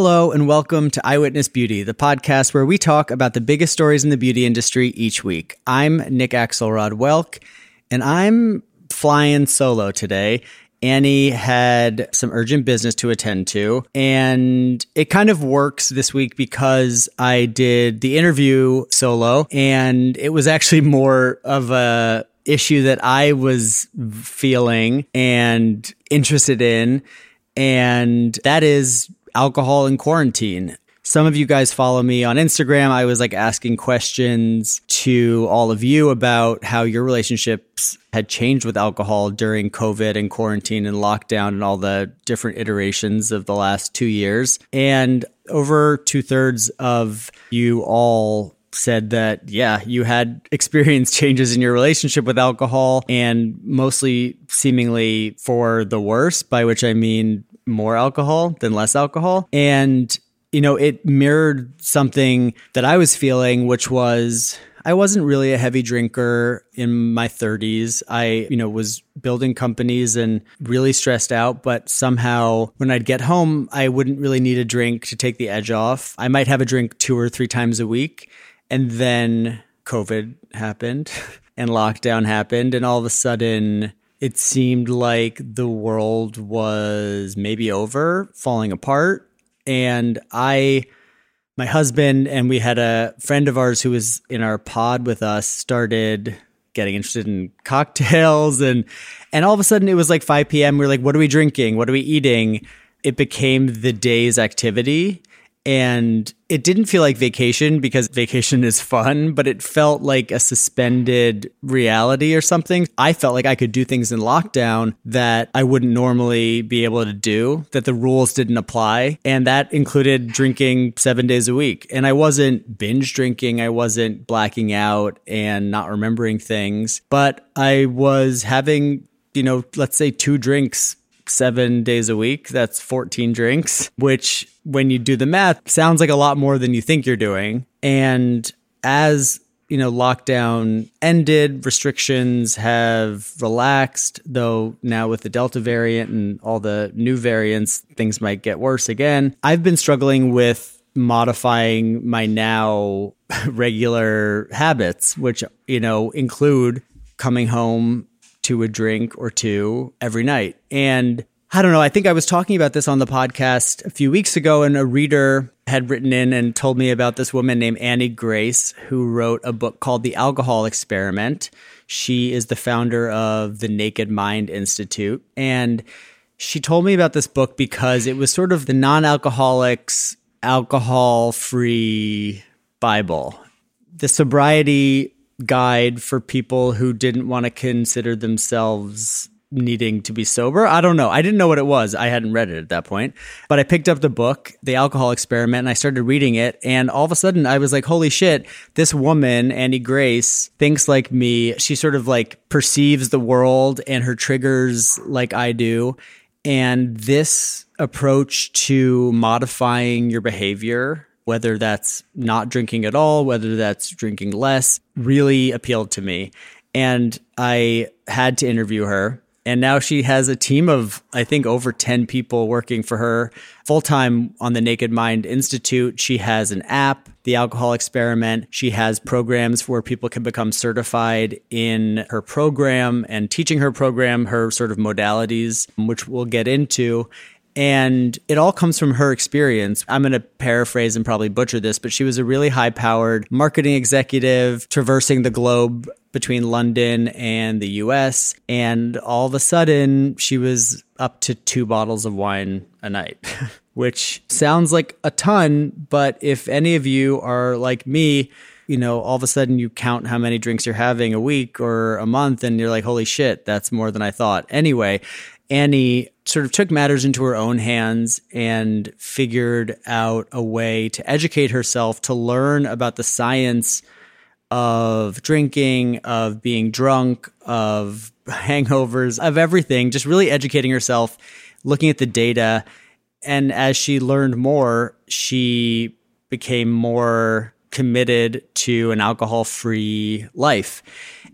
Hello, and welcome to Eyewitness Beauty, the podcast where we talk about the biggest stories in the beauty industry each week. I'm Nick Axelrod Welk, and I'm flying solo today. Annie had some urgent business to attend to, and it kind of works this week because I did the interview solo, and it was actually more of a issue that I was feeling and interested in, and that is alcohol in quarantine. Some of you guys follow me on Instagram. I was like asking questions to all of you about how your relationships had changed with alcohol during COVID and quarantine and lockdown and all the different iterations of the last two years. And over two thirds of you all said that, yeah, you had experienced changes in your relationship with alcohol and mostly seemingly for the worse, by which I mean more alcohol than less alcohol. And, you know, it mirrored something that I was feeling, which was I wasn't really a heavy drinker in my 30s. I, you know, was building companies and really stressed out, but somehow when I'd get home, I wouldn't really need a drink to take the edge off. I might have a drink two or three times a week. And then COVID happened and lockdown happened. And all of a sudden, it seemed like the world was maybe over, falling apart. And I, my husband, and we had a friend of ours who was in our pod with us, started getting interested in cocktails and and all of a sudden it was like 5 p.m. We are like, what are we drinking? What are we eating? It became the day's activity. And it didn't feel like vacation because vacation is fun, but it felt like a suspended reality or something. I felt like I could do things in lockdown that I wouldn't normally be able to do, that the rules didn't apply. And that included drinking seven days a week. And I wasn't binge drinking, I wasn't blacking out and not remembering things, but I was having, you know, let's say two drinks seven days a week. That's 14 drinks, which when you do the math sounds like a lot more than you think you're doing. And as you know, lockdown ended, restrictions have relaxed, though now with the Delta variant and all the new variants, things might get worse again. I've been struggling with modifying my now regular habits, which, you know, include coming home to a drink or two every night. And I don't know. I think I was talking about this on the podcast a few weeks ago, and a reader had written in and told me about this woman named Annie Grace who wrote a book called The Alcohol Experiment. She is the founder of the Naked Mind Institute. And she told me about this book because it was sort of the non alcoholics, alcohol free Bible. The sobriety guide for people who didn't want to consider themselves needing to be sober. I don't know. I didn't know what it was. I hadn't read it at that point. But I picked up the book, The Alcohol Experiment, and I started reading it. And all of a sudden, I was like, holy shit, this woman, Annie Grace, thinks like me. She sort of like perceives the world and her triggers like I do. And this approach to modifying your behavior whether that's not drinking at all, whether that's drinking less, really appealed to me. And I had to interview her. And now she has a team of, I think, over 10 people working for her full time on the Naked Mind Institute. She has an app, The Alcohol Experiment. She has programs where people can become certified in her program and teaching her program, her sort of modalities, which we'll get into. And it all comes from her experience. I'm going to paraphrase and probably butcher this, but she was a really high powered marketing executive traversing the globe between London and the US. And all of a sudden, she was up to two bottles of wine a night, which sounds like a ton. But if any of you are like me, you know, all of a sudden you count how many drinks you're having a week or a month and you're like, holy shit, that's more than I thought. Anyway, Annie sort of took matters into her own hands and figured out a way to educate herself to learn about the science of drinking, of being drunk, of hangovers, of everything, just really educating herself, looking at the data. And as she learned more, she became more committed to an alcohol free life.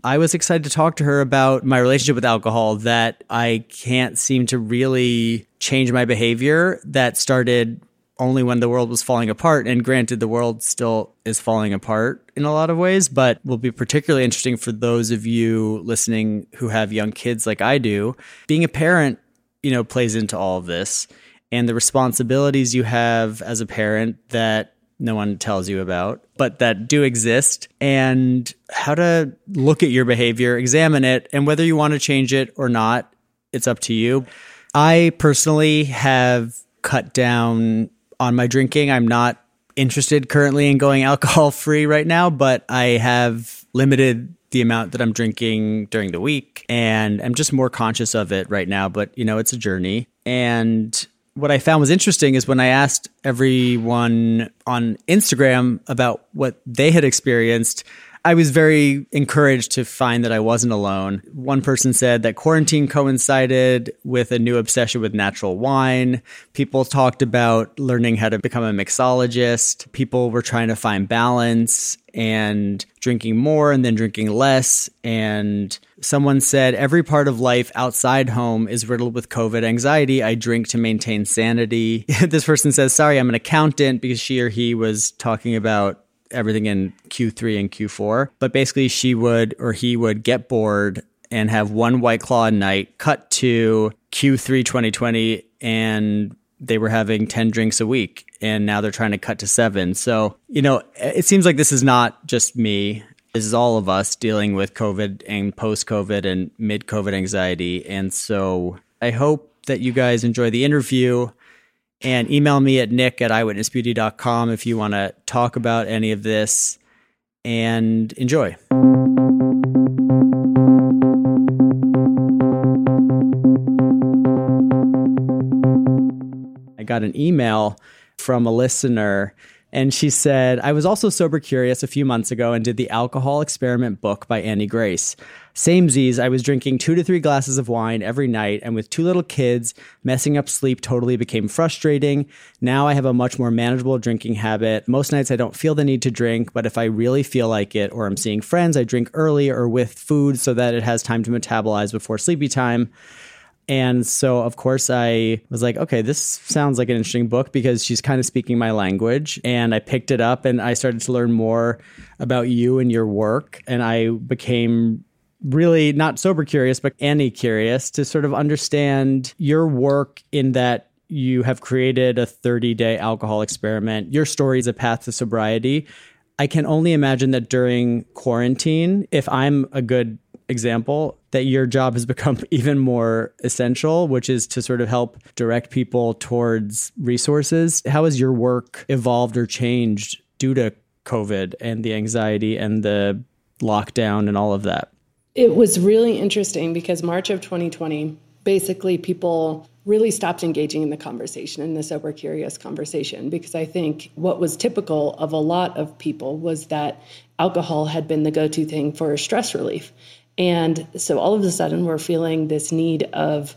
I was excited to talk to her about my relationship with alcohol that I can't seem to really change my behavior that started only when the world was falling apart. And granted, the world still is falling apart in a lot of ways, but will be particularly interesting for those of you listening who have young kids like I do. Being a parent, you know, plays into all of this and the responsibilities you have as a parent that no one tells you about, but that do exist, and how to look at your behavior, examine it, and whether you want to change it or not, it's up to you. I personally have cut down on my drinking. I'm not interested currently in going alcohol free right now, but I have limited the amount that I'm drinking during the week and I'm just more conscious of it right now, but you know, it's a journey. And what I found was interesting is when I asked everyone on Instagram about what they had experienced, I was very encouraged to find that I wasn't alone. One person said that quarantine coincided with a new obsession with natural wine. People talked about learning how to become a mixologist. People were trying to find balance and drinking more and then drinking less. And someone said, every part of life outside home is riddled with COVID anxiety. I drink to maintain sanity. this person says, sorry, I'm an accountant because she or he was talking about everything in Q3 and Q4. But basically, she would or he would get bored and have one White Claw a night, cut to Q3 2020, and they were having 10 drinks a week. And now they're trying to cut to seven. So, you know, it seems like this is not just me. This is all of us dealing with COVID and post COVID and mid COVID anxiety. And so I hope that you guys enjoy the interview and email me at nick at eyewitnessbeauty.com if you want to talk about any of this and enjoy. I got an email from a listener and she said, I was also sober curious a few months ago and did the alcohol experiment book by Annie Grace. Same Z's, I was drinking two to three glasses of wine every night, and with two little kids, messing up sleep totally became frustrating. Now I have a much more manageable drinking habit. Most nights I don't feel the need to drink, but if I really feel like it or I'm seeing friends, I drink early or with food so that it has time to metabolize before sleepy time. And so, of course, I was like, okay, this sounds like an interesting book because she's kind of speaking my language. And I picked it up and I started to learn more about you and your work. And I became really not sober curious, but Annie curious to sort of understand your work in that you have created a 30 day alcohol experiment. Your story is a path to sobriety. I can only imagine that during quarantine, if I'm a good example that your job has become even more essential, which is to sort of help direct people towards resources. How has your work evolved or changed due to COVID and the anxiety and the lockdown and all of that? It was really interesting because March of 2020, basically people really stopped engaging in the conversation, in the sober curious conversation, because I think what was typical of a lot of people was that alcohol had been the go to thing for stress relief. And so all of a sudden, we're feeling this need of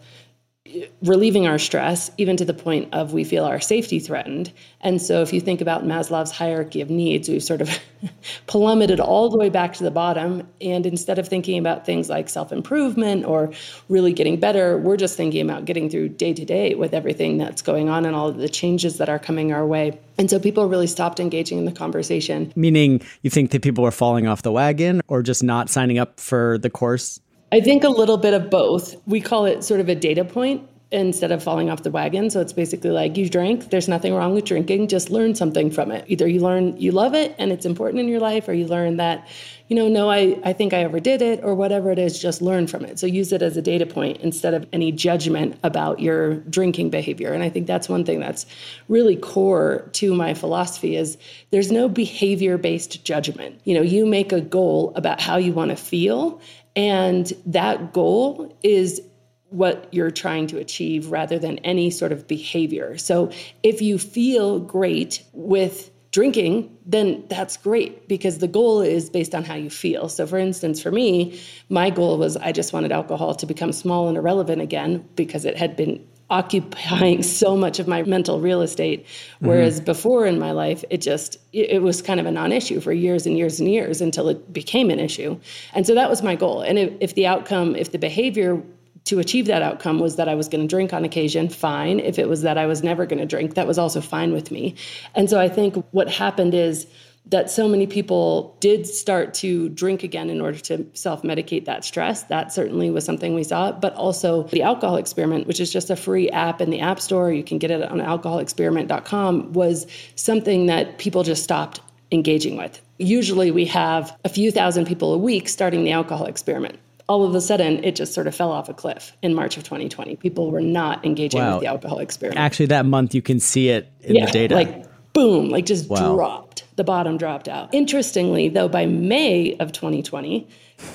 relieving our stress, even to the point of we feel our safety threatened. And so, if you think about Maslow's hierarchy of needs, we've sort of plummeted all the way back to the bottom. And instead of thinking about things like self improvement or really getting better, we're just thinking about getting through day to day with everything that's going on and all the changes that are coming our way. And so, people really stopped engaging in the conversation. Meaning, you think that people were falling off the wagon or just not signing up for the course? I think a little bit of both. We call it sort of a data point instead of falling off the wagon. So it's basically like you drank, there's nothing wrong with drinking, just learn something from it. Either you learn you love it and it's important in your life, or you learn that, you know, no, I, I think I overdid it, or whatever it is, just learn from it. So use it as a data point instead of any judgment about your drinking behavior. And I think that's one thing that's really core to my philosophy is there's no behavior based judgment. You know, you make a goal about how you want to feel and that goal is what you're trying to achieve rather than any sort of behavior. So if you feel great with drinking, then that's great because the goal is based on how you feel. So, for instance, for me, my goal was I just wanted alcohol to become small and irrelevant again because it had been occupying so much of my mental real estate whereas mm-hmm. before in my life it just it, was kind of a non-issue for years and years and years until it became an issue and so that was my goal and if, if the outcome if the behavior to achieve that outcome was that I was going to drink on occasion, fine. If it was that I was never going to drink, that was also fine with me. And so I think what happened is that so many people did start to drink again in order to self medicate that stress. That certainly was something we saw. But also the alcohol experiment, which is just a free app in the App Store, you can get it on alcoholexperiment.com, was something that people just stopped engaging with. Usually we have a few thousand people a week starting the alcohol experiment. All of a sudden, it just sort of fell off a cliff in March of 2020. People were not engaging wow. with the alcohol experiment. Actually, that month you can see it in yeah, the data. Like boom, like just wow. dropped. The bottom dropped out. Interestingly, though, by May of 2020,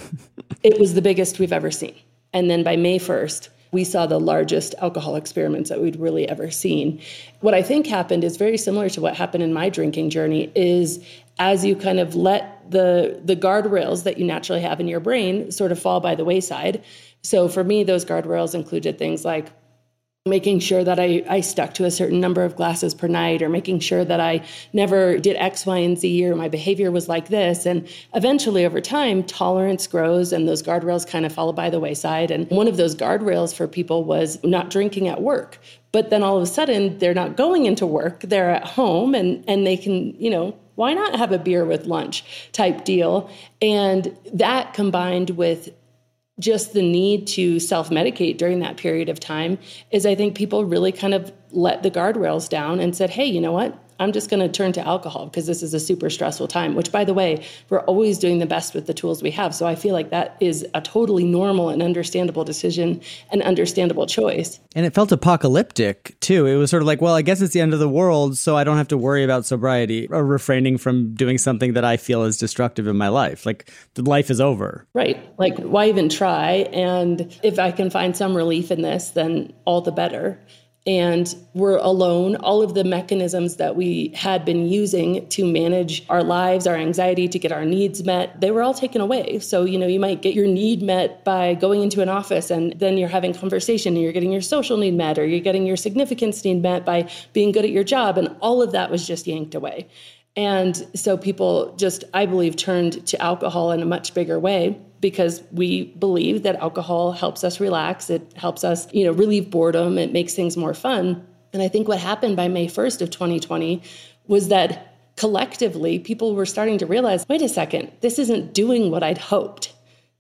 it was the biggest we've ever seen. And then by May 1st, we saw the largest alcohol experiments that we'd really ever seen. What I think happened is very similar to what happened in my drinking journey is as you kind of let the the guardrails that you naturally have in your brain sort of fall by the wayside. So for me those guardrails included things like making sure that I, I stuck to a certain number of glasses per night or making sure that I never did X, Y, and Z or my behavior was like this. And eventually over time, tolerance grows and those guardrails kind of fall by the wayside. And one of those guardrails for people was not drinking at work. But then all of a sudden they're not going into work, they're at home and, and they can, you know, why not have a beer with lunch type deal? And that combined with just the need to self medicate during that period of time is I think people really kind of let the guardrails down and said, hey, you know what? I'm just going to turn to alcohol because this is a super stressful time, which, by the way, we're always doing the best with the tools we have. So I feel like that is a totally normal and understandable decision and understandable choice. And it felt apocalyptic too. It was sort of like, well, I guess it's the end of the world, so I don't have to worry about sobriety or refraining from doing something that I feel is destructive in my life. Like the life is over. Right. Like, why even try? And if I can find some relief in this, then all the better and we're alone. All of the mechanisms that we had been using to manage our lives, our anxiety, to get our needs met, they were all taken away. So, you know, you might get your need met by going into an office and then you're having conversation and you're getting your social need met or you're getting your significance need met by being good at your job. And all of that was just yanked away. And so people just, I believe, turned to alcohol in a much bigger way because we believe that alcohol helps us relax. It helps us, you know, relieve boredom. It makes things more fun. And I think what happened by May 1st of 2020 was that collectively people were starting to realize, wait a second, this isn't doing what I'd hoped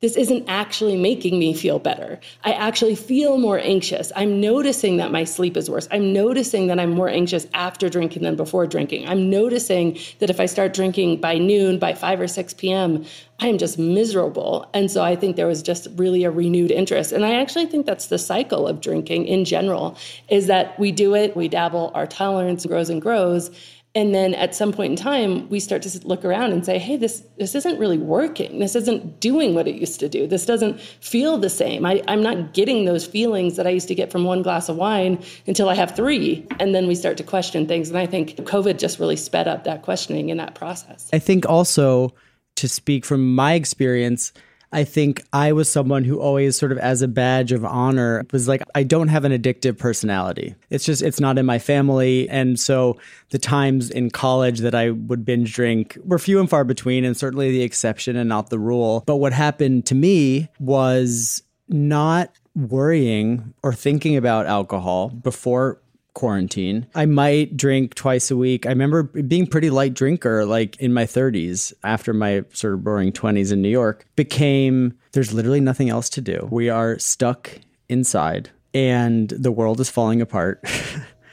this isn't actually making me feel better. I actually feel more anxious. I'm noticing that my sleep is worse. I'm noticing that I'm more anxious after drinking than before drinking. I'm noticing that if I start drinking by noon, by 5 or 6 p.m., I am just miserable. And so I think there was just really a renewed interest. And I actually think that's the cycle of drinking in general is that we do it, we dabble, our tolerance grows and grows, and then at some point in time we start to look around and say hey this this isn't really working. This isn't doing what it used to do. This doesn't feel the same. I, i'm not getting those feelings that i used to get from one glass of wine until i have three. And then we start to question things. And i think covid just really sped up that questioning in that process. I think also to speak from my experience I think I was someone who always sort of as a badge of honor was like, I don't have an addictive personality. It's just, it's not in my family. And so the times in college that I would binge drink were few and far between and certainly the exception and not the rule. But what happened to me was not worrying or thinking about alcohol before quarantine. I might drink twice a week. I remember being pretty light drinker like in my 30s after my sort of boring 20s in New York became there's literally nothing else to do. We are stuck inside and the world is falling apart.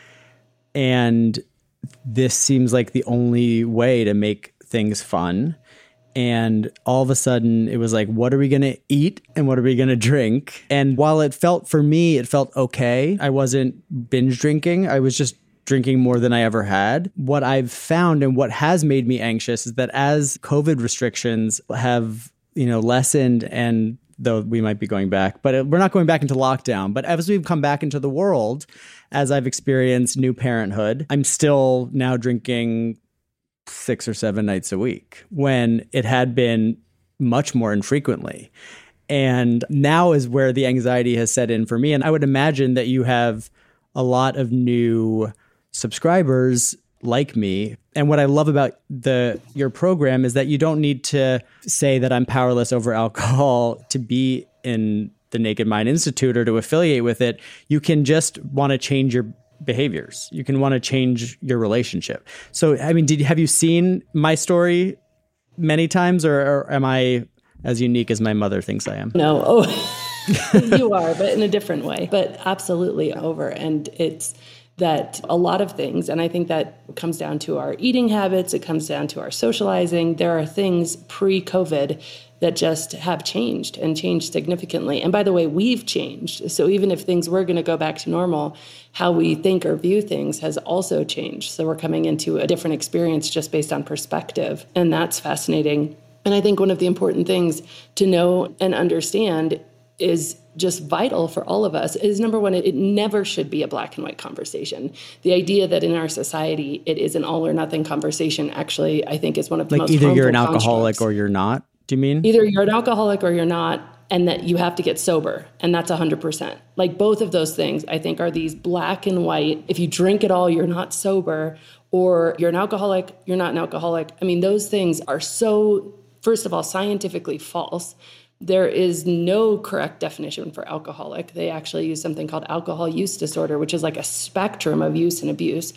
and this seems like the only way to make things fun and all of a sudden it was like what are we going to eat and what are we going to drink? And while it felt for me it felt okay. I wasn't binge drinking. I was just drinking more than i ever had. What i've found and what has made me anxious is that as covid restrictions have you know lessened and though we might be going back but we're not going back into lockdown but as we've come back into the world as I've experienced new parenthood, I'm still now drinking six or seven nights a week when it had been much more infrequently. And now is where the anxiety has set in for me. And I would imagine that you have a lot of new subscribers like me. And what I love about the your program is that you don't need to say that I'm powerless over alcohol to be in the Naked Mind Institute or to affiliate with it, you can just want to change your behaviors. You can want to change your relationship. So, I mean, did have you seen my story many times, or, or am I as unique as my mother thinks I am? No, oh, you are, but in a different way. But absolutely over, and it's that a lot of things, and I think that comes down to our eating habits, it comes down to our socializing. There are things pre COVID that just have changed and changed significantly. And by the way, we've changed. So even if things were going to go back to normal, how we think or view things has also changed. So we're coming into a different experience just based on perspective. And that's fascinating. And I think one of the important things to know and understand is just vital for all of us is number one, it, never should be a black and white conversation. The idea that in our society it is an all or nothing conversation actually, I think, is one of the like most either you're an alcoholic or you're not. Do you mean either you're an alcoholic or you're not, and that you have to get sober, and that's hundred percent. Like both of those things, I think, are these black and white. If you drink at all, you're not sober, or you're an alcoholic, you're not an alcoholic. I mean, those things are so, first of all, scientifically false there is no correct definition for alcoholic. They actually use something called alcohol use disorder, which is like a spectrum of use and abuse.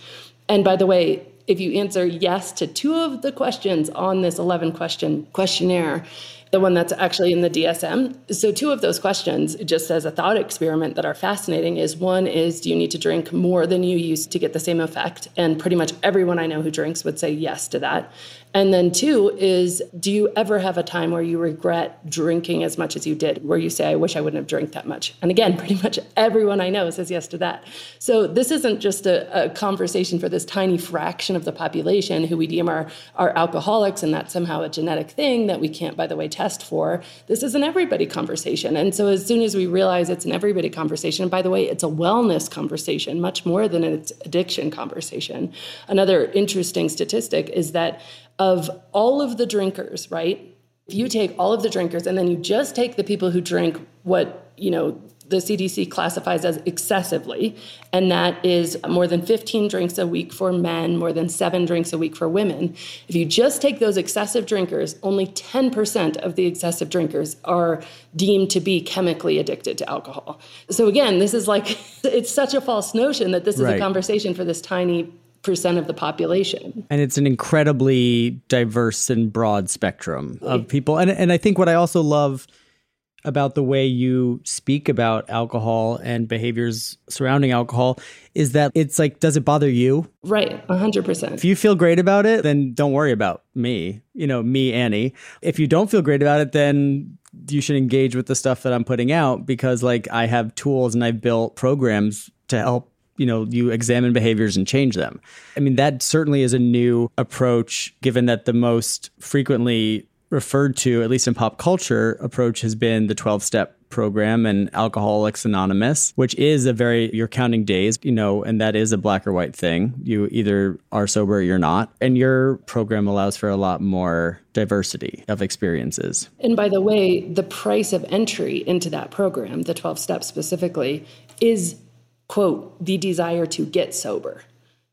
And by the way, if you answer yes to two of the questions on this 11 question questionnaire, the one that's actually in the DSM. So, two of those questions, just as a thought experiment that are fascinating, is one is do you need to drink more than you used to get the same effect? And pretty much everyone I know who drinks would say yes to that. And then two is do you ever have a time where you regret drinking as much as you did, where you say, I wish I wouldn't have drank that much? And again, pretty much everyone I know says yes to that. So this isn't just a, a conversation for this tiny fraction of the population who we deem are, are alcoholics and that's somehow a genetic thing that we can't, by the way, test for. This is an everybody conversation. And so as soon as we realize it's an everybody conversation, by the way, it's a wellness conversation, much more than it's an addiction conversation. Another interesting statistic is that of all of the drinkers, right? If you take all of the drinkers and then you just take the people who drink what, you know, the CDC classifies as excessively, and that is more than 15 drinks a week for men, more than seven drinks a week for women. If you just take those excessive drinkers, only 10% of the excessive drinkers are deemed to be chemically addicted to alcohol. So, again, this is like, it's such a false notion that this is right. a conversation for this tiny percent of the population. And it's an incredibly diverse and broad spectrum of people. And and I think what I also love about the way you speak about alcohol and behaviors surrounding alcohol is that it's like does it bother you right 100% if you feel great about it then don't worry about me you know me annie if you don't feel great about it then you should engage with the stuff that i'm putting out because like i have tools and i've built programs to help you know you examine behaviors and change them. I mean that certainly is a new approach given that the most frequently referred to at least in pop culture approach has been the 12 step program and alcoholics anonymous which is a very you're counting days you know and that is a black or white thing. You either are sober or you're not. And your program allows for a lot more diversity of experiences. And by the way the price of entry into that program the 12 steps specifically is quote, the desire to get sober.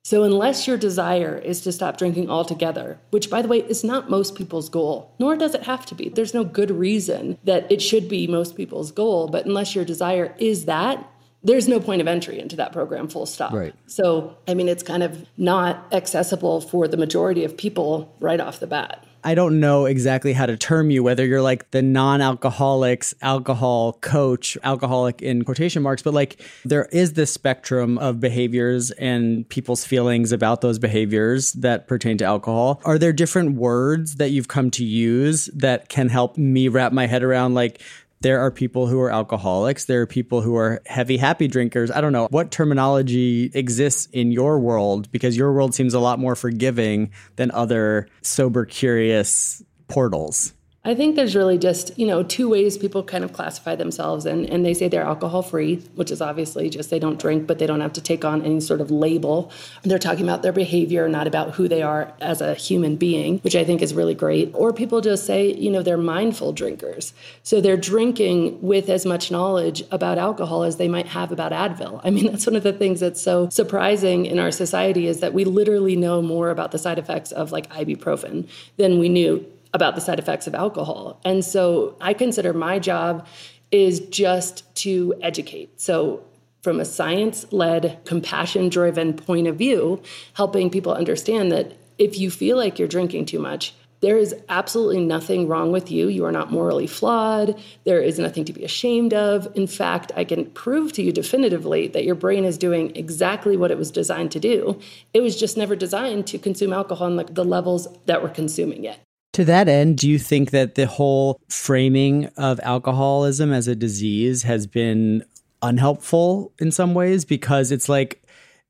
So, unless your desire is to stop drinking altogether, which by the way is not most people's goal, nor does it have to be, there's no good reason that it should be most people's goal, but unless your desire is that, there's no point of entry into that program, full stop. Right. So, I mean, it's kind of not accessible for the majority of people right off the bat. I don't know exactly how to term you, whether you're like the non alcoholics, alcohol coach, alcoholic in quotation marks, but like there is this spectrum of behaviors and people's feelings about those behaviors that pertain to alcohol. Are there different words that you've come to use that can help me wrap my head around like there are people who are alcoholics. There are people who are heavy, happy drinkers. I don't know what terminology exists in your world because your world seems a lot more forgiving than other sober, curious portals. I think there's really just, you know, two ways people kind of classify themselves and, and they say they're alcohol free, which is obviously just they don't drink, but they don't have to take on any sort of label. They're talking about their behavior, not about who they are as a human being, which I think is really great. Or people just say, you know, they're mindful drinkers. So they're drinking with as much knowledge about alcohol as they might have about Advil. I mean, that's one of the things that's so surprising in our society is that we literally know more about the side effects of like ibuprofen than we knew about the side effects of alcohol. And so I consider my job is just to educate. So from a science led, compassion driven point of view, helping people understand that if you feel like you're drinking too much, there is absolutely nothing wrong with you. You are not morally flawed. There is nothing to be ashamed of. In fact, I can prove to you definitively that your brain is doing exactly what it was designed to do. It was just never designed to consume alcohol in the, the levels that we're consuming it. To that end, do you think that the whole framing of alcoholism as a disease has been unhelpful in some ways? Because it's like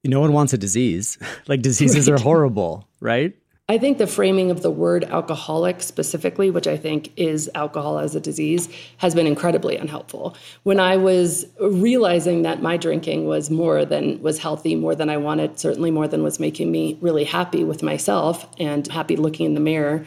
no one wants a disease. like diseases are horrible, right? I think the framing of the word alcoholic specifically, which I think is alcohol as a disease, has been incredibly unhelpful. When I was realizing that my drinking was more than was healthy, more than I wanted, certainly more than was making me really happy with myself and happy looking in the mirror,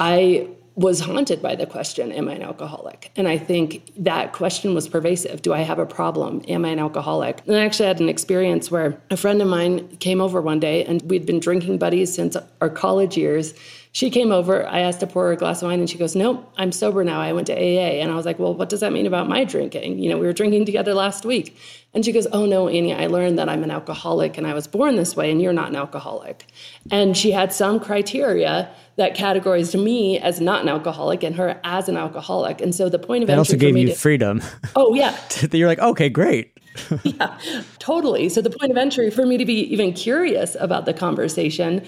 I was haunted by the question, Am I an alcoholic? And I think that question was pervasive. Do I have a problem? Am I an alcoholic? And I actually had an experience where a friend of mine came over one day and we'd been drinking buddies since our college years. She came over, I asked to pour her a glass of wine, and she goes, Nope, I'm sober now. I went to AA. And I was like, Well, what does that mean about my drinking? You know, we were drinking together last week. And she goes, Oh, no, Annie, I learned that I'm an alcoholic and I was born this way, and you're not an alcoholic. And she had some criteria that categorized me as not an alcoholic and her as an alcoholic. And so the point of that entry also gave you to, freedom. Oh yeah, you're like okay, great. yeah, totally. So the point of entry for me to be even curious about the conversation,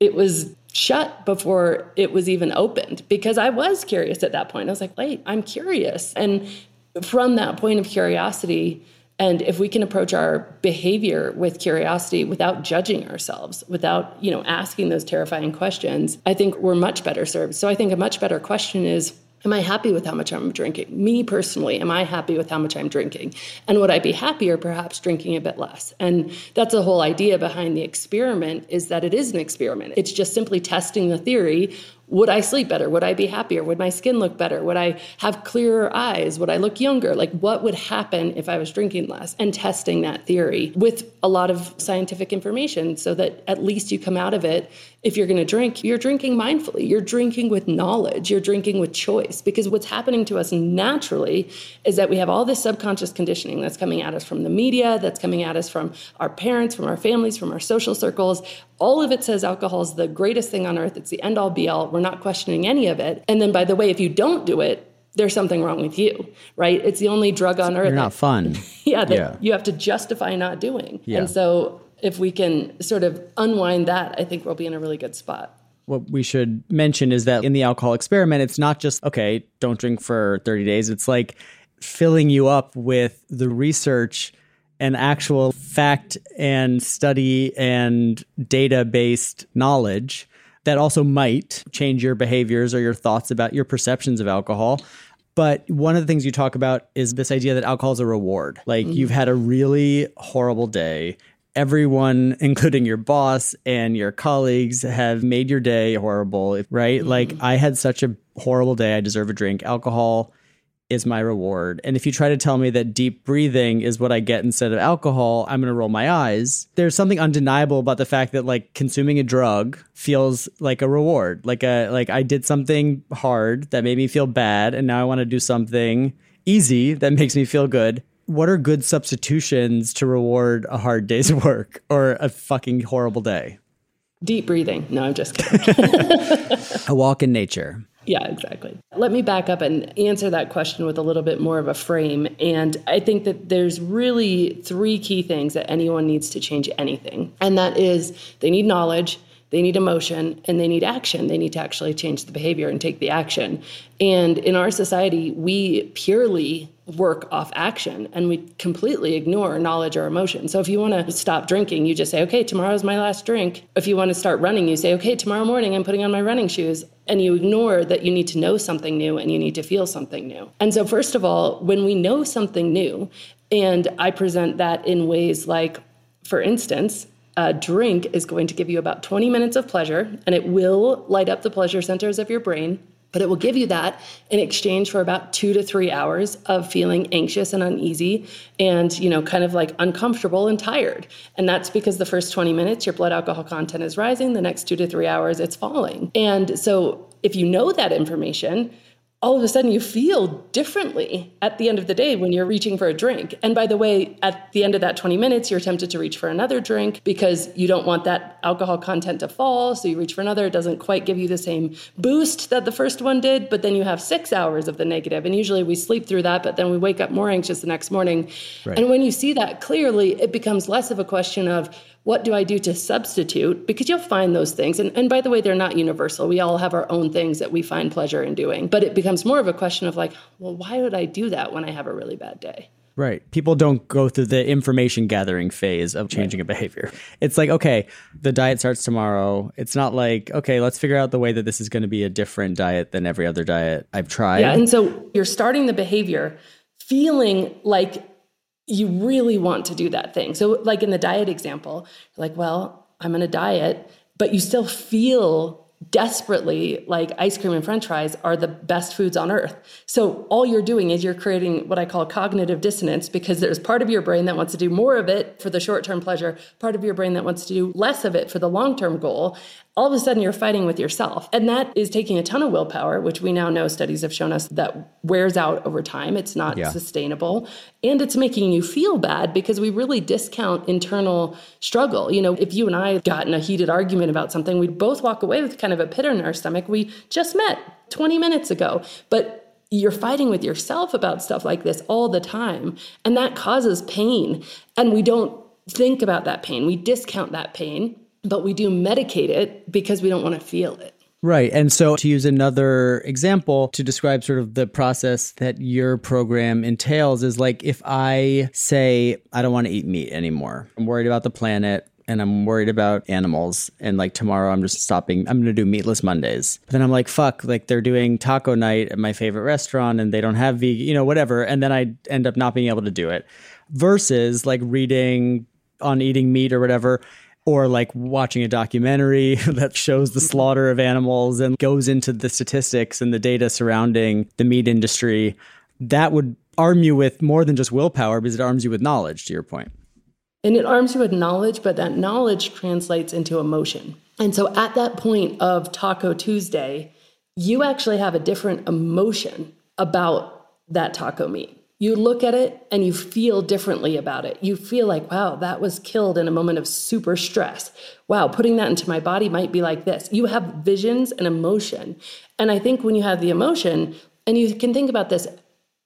it was shut before it was even opened because I was curious at that point. I was like, wait, I'm curious, and from that point of curiosity and if we can approach our behavior with curiosity without judging ourselves without you know asking those terrifying questions i think we're much better served so i think a much better question is Am I happy with how much I'm drinking? Me personally, am I happy with how much I'm drinking? And would I be happier perhaps drinking a bit less? And that's the whole idea behind the experiment is that it is an experiment. It's just simply testing the theory would I sleep better? Would I be happier? Would my skin look better? Would I have clearer eyes? Would I look younger? Like, what would happen if I was drinking less? And testing that theory with a lot of scientific information so that at least you come out of it. If you're going to drink, you're drinking mindfully. You're drinking with knowledge. You're drinking with choice. Because what's happening to us naturally is that we have all this subconscious conditioning that's coming at us from the media, that's coming at us from our parents, from our families, from our social circles. All of it says alcohol is the greatest thing on earth. It's the end all be all we're not questioning any of it. And then, by the way, if you don't do it, there's something wrong with you, right? It's the only drug on earth. You're not fun. yeah, that yeah. you have to justify not doing. Yeah. And so, if we can sort of unwind that, I think we'll be in a really good spot. What we should mention is that in the alcohol experiment, it's not just, okay, don't drink for 30 days. It's like filling you up with the research and actual fact and study and data based knowledge that also might change your behaviors or your thoughts about your perceptions of alcohol. But one of the things you talk about is this idea that alcohol is a reward. Like mm. you've had a really horrible day. Everyone, including your boss and your colleagues, have made your day horrible, right? Mm. Like I had such a horrible day. I deserve a drink. Alcohol is my reward. And if you try to tell me that deep breathing is what I get instead of alcohol, I'm going to roll my eyes. There's something undeniable about the fact that like consuming a drug feels like a reward. Like a like I did something hard that made me feel bad and now I want to do something easy that makes me feel good. What are good substitutions to reward a hard day's work or a fucking horrible day? Deep breathing. No, I'm just kidding. a walk in nature. Yeah, exactly. Let me back up and answer that question with a little bit more of a frame. And I think that there's really three key things that anyone needs to change anything. And that is they need knowledge, they need emotion, and they need action. They need to actually change the behavior and take the action. And in our society, we purely work off action and we completely ignore knowledge or emotion. So if you want to stop drinking, you just say, okay, tomorrow's my last drink. If you want to start running, you say, okay, tomorrow morning I'm putting on my running shoes. And you ignore that you need to know something new and you need to feel something new. And so, first of all, when we know something new, and I present that in ways like, for instance, a drink is going to give you about 20 minutes of pleasure and it will light up the pleasure centers of your brain but it will give you that in exchange for about two to three hours of feeling anxious and uneasy and you know kind of like uncomfortable and tired. And that's because the first 20 minutes your blood alcohol content is rising. The next two to three hours it's falling. And so if you know that information all of a sudden you feel differently at the end of the day when you're reaching for a drink. And by the way, at the end of that 20 minutes, you're tempted to reach for another drink because you don't want that alcohol content to fall. So you reach for another. It doesn't quite give you the same boost that the first one did, but then you have six hours of the negative. And usually we sleep through that, but then we wake up more anxious the next morning. Right. And when you see that clearly, it becomes less of a question of, what do I do to substitute? Because you'll find those things. And, and by the way, they're not universal. We all have our own things that we find pleasure in doing. But it becomes more of a question of like, well, why would I do that when I have a really bad day? Right. People don't go through the information gathering phase of changing right. a behavior. It's like, okay, the diet starts tomorrow. It's not like, okay, let's figure out the way that this is going to be a different diet than every other diet I've tried. Yeah. And so you're starting the behavior feeling like you really want to do that thing. So, like in the diet example, like, well, I'm going to diet, but you still feel desperately like ice cream and french fries are the best foods on earth. So all you're doing is you're creating what I call cognitive dissonance because there's part of your brain that wants to do more of it for the short-term pleasure, part of your brain that wants to do less of it for the long-term goal all of a sudden you're fighting with yourself. And that is taking a ton of willpower, which we now know studies have shown us that wears out over time. It's not yeah. sustainable. And it's making you feel bad because we really discount internal struggle. You know, if you and I got in a heated argument about something, we'd both walk away with kind of a pit in our stomach. We just met 20 minutes ago. But you're fighting with yourself about stuff like this all the time. And that causes pain. And we don't think about that pain, we discount that pain but we do medicate it because we don't want to feel it. Right. And so, to use another example to describe sort of the process that your program entails, is like if I say, I don't want to eat meat anymore, I'm worried about the planet and I'm worried about animals. And like tomorrow, I'm just stopping. I'm going to do meatless Mondays. But then I'm like, fuck, like they're doing taco night at my favorite restaurant and they don't have vegan, you know, whatever. And then I end up not being able to do it versus like reading on eating meat or whatever or like watching a documentary that shows the mm-hmm. slaughter of animals and goes into the statistics and the data surrounding the meat industry, that would arm you with more than just willpower because it arms you with knowledge, to your point. And it arms you with knowledge, but that knowledge translates into emotion. And so at that point of Taco Tuesday, you actually have a different emotion about that taco meat you look at it and you feel differently about it. You feel like, wow, that was killed in a moment of super stress. Wow, putting that into my body might be like this. You have visions and emotion. And I think when you have the emotion, and you can think about this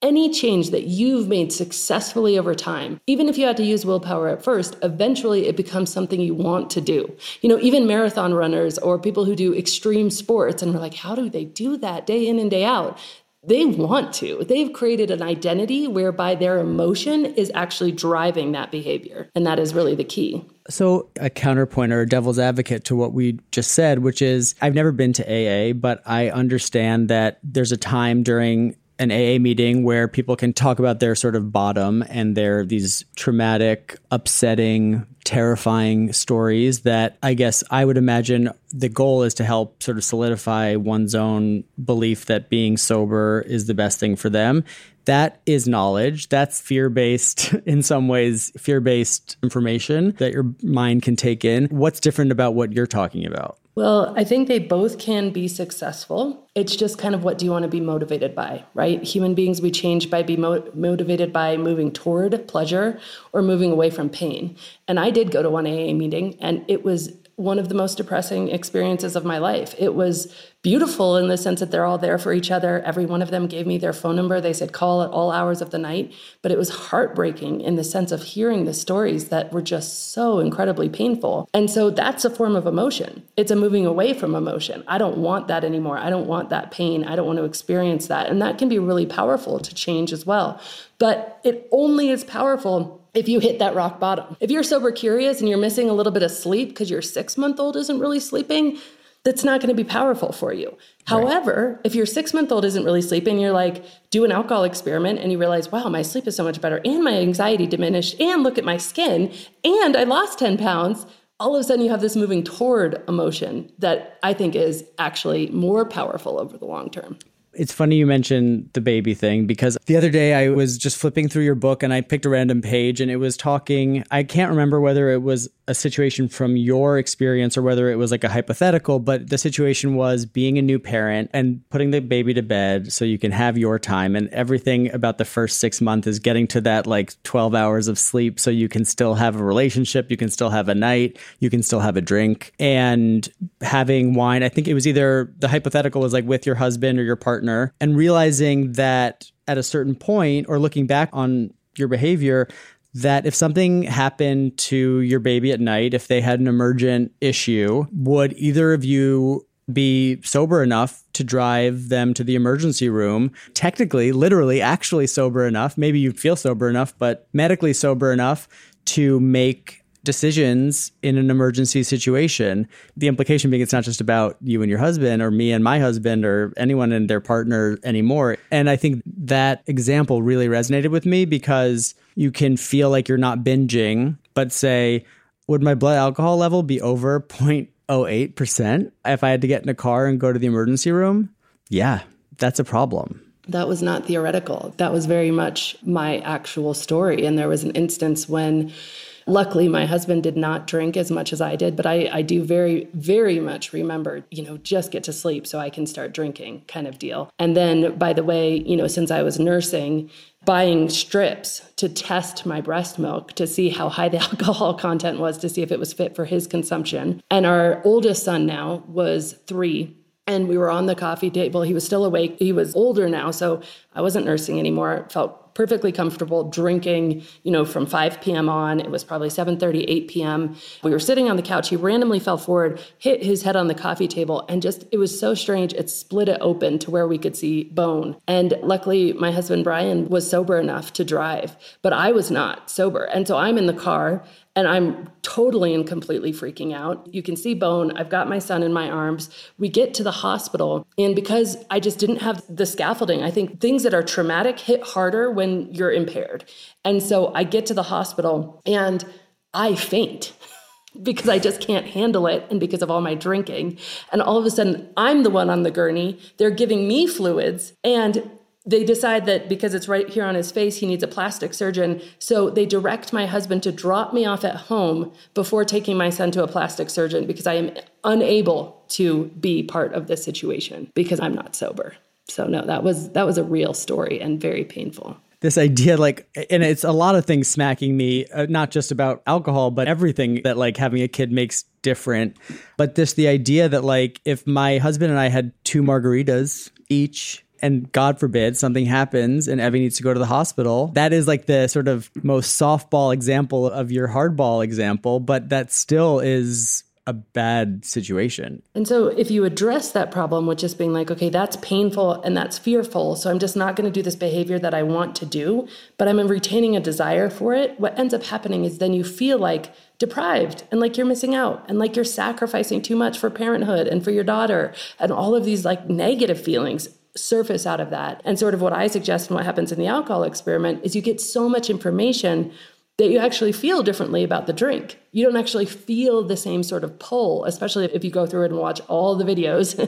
any change that you've made successfully over time, even if you had to use willpower at first, eventually it becomes something you want to do. You know, even marathon runners or people who do extreme sports, and we're like, how do they do that day in and day out? They want to. They've created an identity whereby their emotion is actually driving that behavior. And that is really the key. So, a counterpoint or a devil's advocate to what we just said, which is I've never been to AA, but I understand that there's a time during an AA meeting where people can talk about their sort of bottom and their these traumatic, upsetting, terrifying stories that I guess I would imagine the goal is to help sort of solidify one's own belief that being sober is the best thing for them. That is knowledge. That's fear based, in some ways, fear based information that your mind can take in. What's different about what you're talking about? Well, I think they both can be successful. It's just kind of what do you want to be motivated by, right? Human beings, we change by being mo- motivated by moving toward pleasure or moving away from pain. And I did go to one AA meeting, and it was one of the most depressing experiences of my life. It was beautiful in the sense that they're all there for each other. Every one of them gave me their phone number. They said call at all hours of the night. But it was heartbreaking in the sense of hearing the stories that were just so incredibly painful. And so that's a form of emotion. It's a moving away from emotion. I don't want that anymore. I don't want that pain. I don't want to experience that. And that can be really powerful to change as well. But it only is powerful if you hit that rock bottom. If you're sober curious and you're missing a little bit of sleep because your six month old isn't really sleeping, that's not going to be powerful for you. Right. However, if your six month old isn't really sleeping, you're like, do an alcohol experiment and you realize, wow, my sleep is so much better and my anxiety diminished and look at my skin and I lost 10 pounds. All of a sudden, you have this moving toward emotion that I think is actually more powerful over the long term. It's funny you mentioned the baby thing because the other day I was just flipping through your book and I picked a random page and it was talking. I can't remember whether it was a situation from your experience or whether it was like a hypothetical, but the situation was being a new parent and putting the baby to bed so you can have your time. And everything about the first six months is getting to that like 12 hours of sleep so you can still have a relationship, you can still have a night, you can still have a drink. And having wine, I think it was either the hypothetical was like with your husband or your partner, and realizing that at a certain point or looking back on your behavior, that if something happened to your baby at night, if they had an emergent issue, would either of you be sober enough to drive them to the emergency room? Technically, literally, actually sober enough. Maybe you feel sober enough, but medically sober enough to make decisions in an emergency situation. The implication being it's not just about you and your husband or me and my husband or anyone and their partner anymore. And I think that example really resonated with me because you can feel like you're not binging, but say, would my blood alcohol level be over 0.08% if I had to get in a car and go to the emergency room? Yeah, that's a problem. That was not theoretical. That was very much my actual story. And there was an instance when Luckily, my husband did not drink as much as I did, but I, I do very, very much remember, you know, just get to sleep so I can start drinking kind of deal. And then, by the way, you know, since I was nursing, buying strips to test my breast milk to see how high the alcohol content was to see if it was fit for his consumption. And our oldest son now was three. And we were on the coffee table. He was still awake. He was older now, so I wasn't nursing anymore. Felt perfectly comfortable drinking, you know, from 5 p.m. on. It was probably 7:30, 8 p.m. We were sitting on the couch. He randomly fell forward, hit his head on the coffee table, and just it was so strange. It split it open to where we could see bone. And luckily, my husband Brian was sober enough to drive, but I was not sober. And so I'm in the car and I'm totally and completely freaking out. You can see bone. I've got my son in my arms. We get to the hospital, and because I just didn't have the scaffolding, I think things that are traumatic hit harder when you're impaired. And so I get to the hospital and I faint. because I just can't handle it and because of all my drinking. And all of a sudden, I'm the one on the gurney. They're giving me fluids. And they decide that because it's right here on his face, he needs a plastic surgeon. So they direct my husband to drop me off at home before taking my son to a plastic surgeon because I am unable to be part of this situation because I'm not sober. So no, that was that was a real story and very painful this idea like and it's a lot of things smacking me uh, not just about alcohol but everything that like having a kid makes different but this the idea that like if my husband and I had two margaritas each and God forbid something happens and Evie needs to go to the hospital, that is like the sort of most softball example of your hardball example, but that still is a bad situation. And so if you address that problem with just being like, okay, that's painful and that's fearful, so I'm just not going to do this behavior that I want to do, but I'm retaining a desire for it, what ends up happening is then you feel like deprived and like you're missing out and like you're sacrificing too much for parenthood and for your daughter and all of these like negative feelings surface out of that. And sort of what I suggest and what happens in the alcohol experiment is you get so much information that you actually feel differently about the drink. You don't actually feel the same sort of pull, especially if you go through it and watch all the videos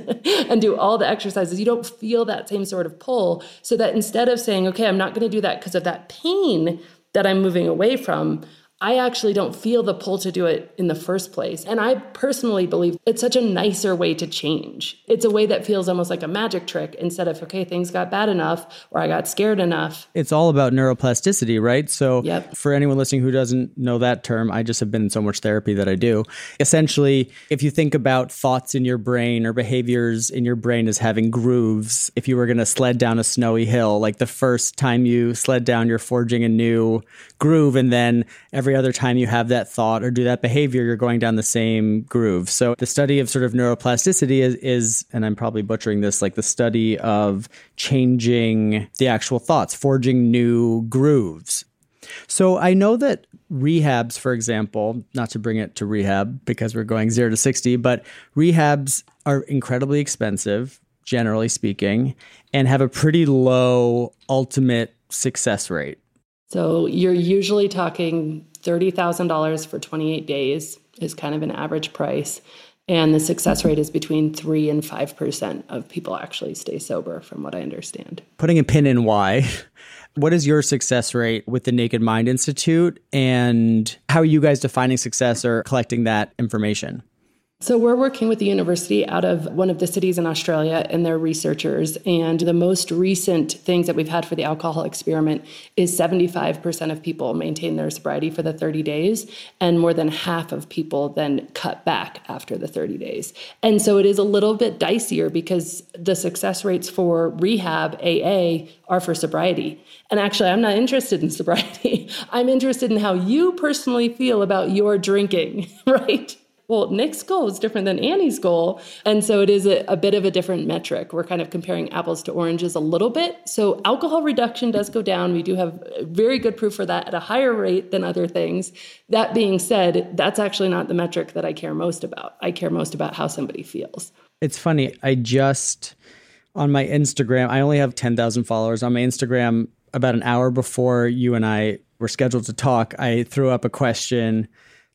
and do all the exercises. You don't feel that same sort of pull. So that instead of saying, okay, I'm not going to do that because of that pain that I'm moving away from, I actually don't feel the pull to do it in the first place. And I personally believe it's such a nicer way to change. It's a way that feels almost like a magic trick instead of, okay, things got bad enough or I got scared enough. It's all about neuroplasticity, right? So, yep. for anyone listening who doesn't know that term, I just have been in so much therapy that I do. Essentially, if you think about thoughts in your brain or behaviors in your brain as having grooves, if you were going to sled down a snowy hill, like the first time you sled down, you're forging a new groove, and then every every other time you have that thought or do that behavior, you're going down the same groove. So the study of sort of neuroplasticity is, is and I'm probably butchering this, like the study of changing the actual thoughts, forging new grooves. So I know that rehabs, for example, not to bring it to rehab because we're going zero to 60, but rehabs are incredibly expensive, generally speaking, and have a pretty low ultimate success rate. So you're usually talking $30,000 for 28 days is kind of an average price. And the success rate is between 3 and 5% of people actually stay sober, from what I understand. Putting a pin in why, What is your success rate with the Naked Mind Institute? And how are you guys defining success or collecting that information? So, we're working with the university out of one of the cities in Australia and their researchers. And the most recent things that we've had for the alcohol experiment is 75% of people maintain their sobriety for the 30 days, and more than half of people then cut back after the 30 days. And so, it is a little bit dicier because the success rates for rehab, AA, are for sobriety. And actually, I'm not interested in sobriety. I'm interested in how you personally feel about your drinking, right? Well, Nick's goal is different than Annie's goal. And so it is a, a, bit of a different metric. We're kind of comparing apples to oranges a little bit. So alcohol reduction does go down. We do have very good proof for that at a higher rate than other things. That being said, that's actually not the metric that I care most about. I care most about how somebody feels. It's funny. I just, on my Instagram, I only have 10,000 followers. On my Instagram, about an hour before you and I were scheduled to talk, I threw up a question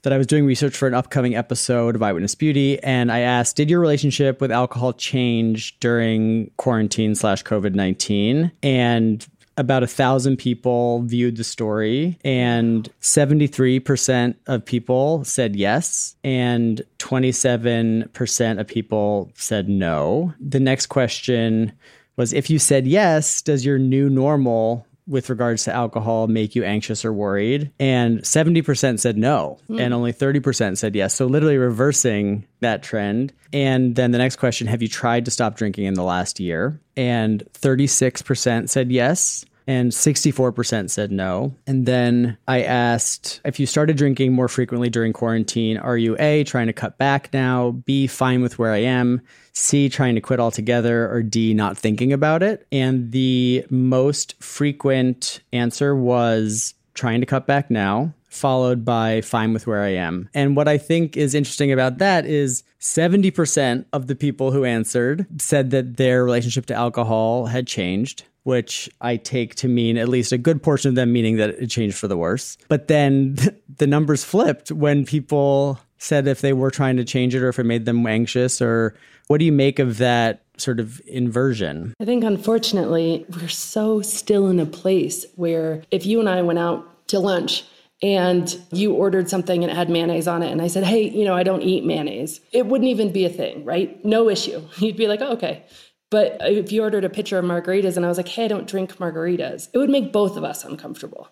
that I was doing research for an upcoming episode of Eyewitness Beauty, and I asked, "Did your relationship with alcohol change during quarantine slash COVID nineteen? And about a thousand people viewed the story, and 73% of people said yes, and 27% of people said no. The next question was if you said yes, does your new normal with regards to alcohol make you anxious or worried? And 70% said no, mm. and only 30% said yes. So, literally reversing that trend. And then the next question Have you tried to stop drinking in the last year? And 36% said yes and 64% said no. And then I asked if you started drinking more frequently during quarantine, are you A, trying to cut back now, B, fine with where I am, C, trying to quit altogether, or D, not thinking about it? And the most frequent answer was trying to cut back now, followed by fine with where I am. And what I think is interesting about that is 70% of the people who answered said that their relationship to alcohol had changed which I take to mean at least a good portion of them meaning that it changed for the worse. But then the numbers flipped when people said if they were trying to change it or if it made them anxious or what do you make of that sort of inversion? I think unfortunately we're so still in a place where if you and I went out to lunch and you ordered something and it had mayonnaise on it and I said, "Hey, you know, I don't eat mayonnaise." It wouldn't even be a thing, right? No issue. You'd be like, oh, "Okay." But if you ordered a pitcher of margaritas and I was like, hey, I don't drink margaritas, it would make both of us uncomfortable.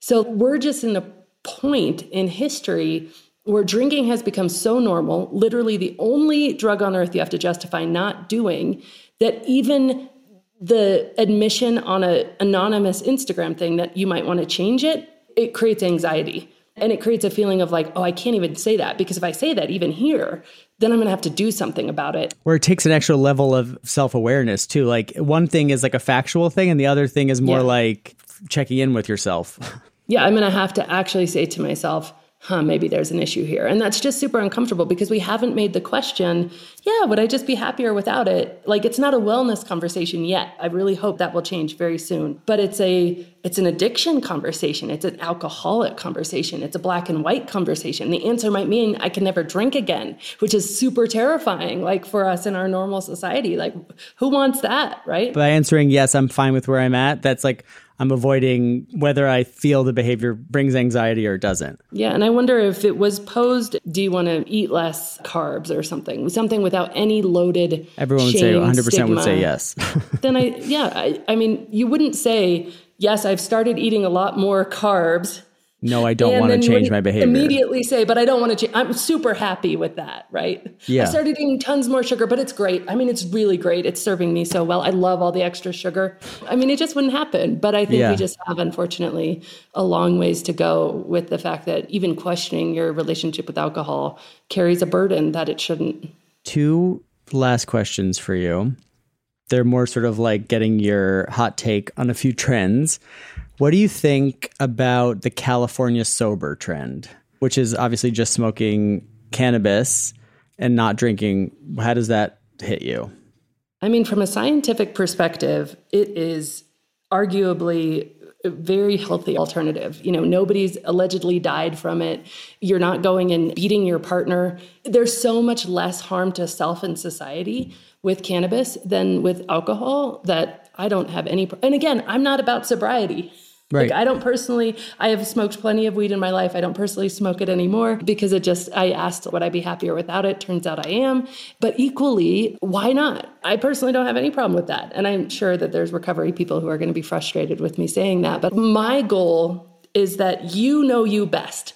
So we're just in a point in history where drinking has become so normal, literally the only drug on earth you have to justify not doing, that even the admission on an anonymous Instagram thing that you might want to change it, it creates anxiety. And it creates a feeling of like, oh, I can't even say that because if I say that even here, then I'm going to have to do something about it. Where it takes an extra level of self awareness too. Like one thing is like a factual thing, and the other thing is more yeah. like checking in with yourself. yeah, I'm going to have to actually say to myself, huh, maybe there's an issue here. And that's just super uncomfortable because we haven't made the question, yeah, would I just be happier without it? Like it's not a wellness conversation yet. I really hope that will change very soon. But it's a it's an addiction conversation. It's an alcoholic conversation. It's a black and white conversation. The answer might mean I can never drink again, which is super terrifying like for us in our normal society. Like who wants that, right? By answering yes, I'm fine with where I'm at, that's like I'm avoiding whether I feel the behavior brings anxiety or doesn't. Yeah, and I wonder if it was posed, do you want to eat less carbs or something? Something without any loaded Everyone would say 100% stigma. would say yes. then I yeah, I, I mean, you wouldn't say, "Yes, I've started eating a lot more carbs." No, I don't want to change my behavior. Immediately say, but I don't want to change. I'm super happy with that, right? Yeah. I started eating tons more sugar, but it's great. I mean, it's really great. It's serving me so well. I love all the extra sugar. I mean, it just wouldn't happen. But I think yeah. we just have, unfortunately, a long ways to go with the fact that even questioning your relationship with alcohol carries a burden that it shouldn't. Two last questions for you. They're more sort of like getting your hot take on a few trends. What do you think about the California sober trend, which is obviously just smoking cannabis and not drinking? How does that hit you? I mean, from a scientific perspective, it is arguably a very healthy alternative. You know, nobody's allegedly died from it. You're not going and beating your partner. There's so much less harm to self and society with cannabis than with alcohol that I don't have any. And again, I'm not about sobriety. Right. Like I don't personally, I have smoked plenty of weed in my life. I don't personally smoke it anymore because it just, I asked, would I be happier without it? Turns out I am. But equally, why not? I personally don't have any problem with that. And I'm sure that there's recovery people who are going to be frustrated with me saying that. But my goal is that you know you best.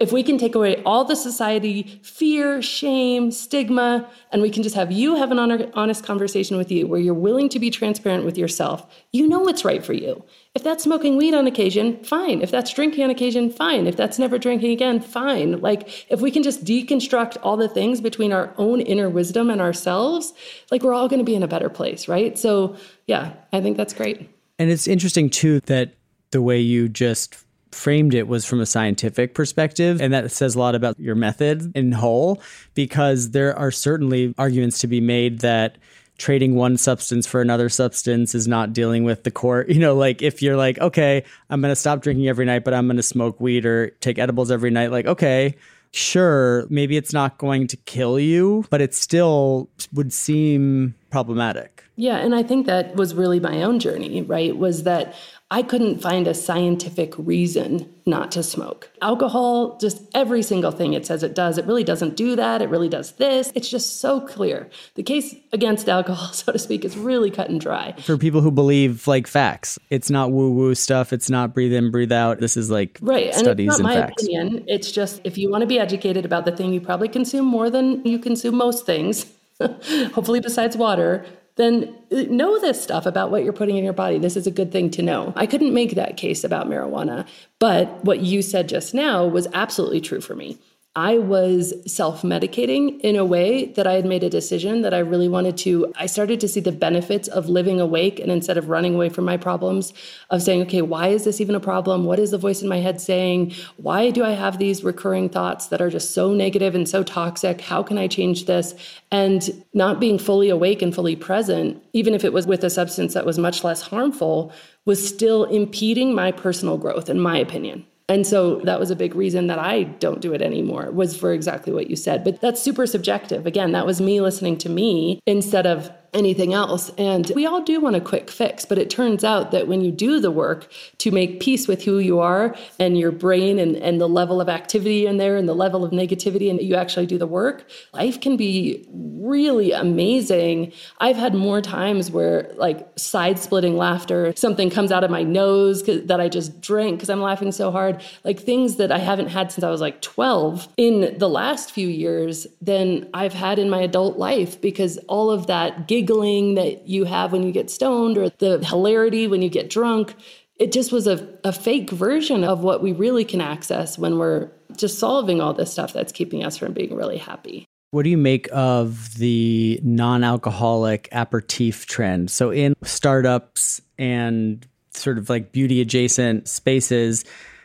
If we can take away all the society fear, shame, stigma, and we can just have you have an honest conversation with you where you're willing to be transparent with yourself, you know what's right for you. If that's smoking weed on occasion, fine. If that's drinking on occasion, fine. If that's never drinking again, fine. Like, if we can just deconstruct all the things between our own inner wisdom and ourselves, like, we're all going to be in a better place, right? So, yeah, I think that's great. And it's interesting, too, that the way you just framed it was from a scientific perspective. And that says a lot about your method in whole, because there are certainly arguments to be made that trading one substance for another substance is not dealing with the core. You know, like if you're like, okay, I'm going to stop drinking every night, but I'm going to smoke weed or take edibles every night, like, okay. Sure, maybe it's not going to kill you, but it still would seem problematic. Yeah, and I think that was really my own journey, right? Was that I couldn't find a scientific reason not to smoke. Alcohol, just every single thing it says it does, it really doesn't do that. It really does this. It's just so clear. The case against alcohol, so to speak, is really cut and dry. For people who believe like facts, it's not woo woo stuff. It's not breathe in, breathe out. This is like right. studies and, it's not and my facts. opinion. It's just if you want to be educated about the thing you probably consume more than you consume most things, hopefully besides water, then uh, know this stuff about what you're putting in your body. This is a good thing to know. I couldn't make that case about marijuana, but what you said just now was absolutely true for me. I was self medicating in a way that I had made a decision that I really wanted to. I started to see the benefits of living awake and instead of running away from my problems, of saying, okay, why is this even a problem? What is the voice in my head saying? Why do I have these recurring thoughts that are just so negative and so toxic? How can I change this? And not being fully awake and fully present, even if it was with a substance that was much less harmful, was still impeding my personal growth, in my opinion. And so that was a big reason that I don't do it anymore, was for exactly what you said. But that's super subjective. Again, that was me listening to me instead of anything else. And we all do want a quick fix, but it turns out that when you do the work to make peace with who you are and your brain and, and the level of activity in there and the level of negativity, and you actually do the work, life can be really amazing. I've had more times where, like, side splitting laughter, something comes out of my nose that I just drank because I'm laughing so hard, like things that I haven't had since I was like 12 in the last few years than I've had in my adult life because all of that giggling that you have when you get stoned or the hilarity when you get drunk. It just was a, a fake version of what we really can access when we're just solving all this stuff that's keeping us from being really happy. What do you make of the non alcoholic aperitif trend? So, in startups and sort of like beauty adjacent spaces,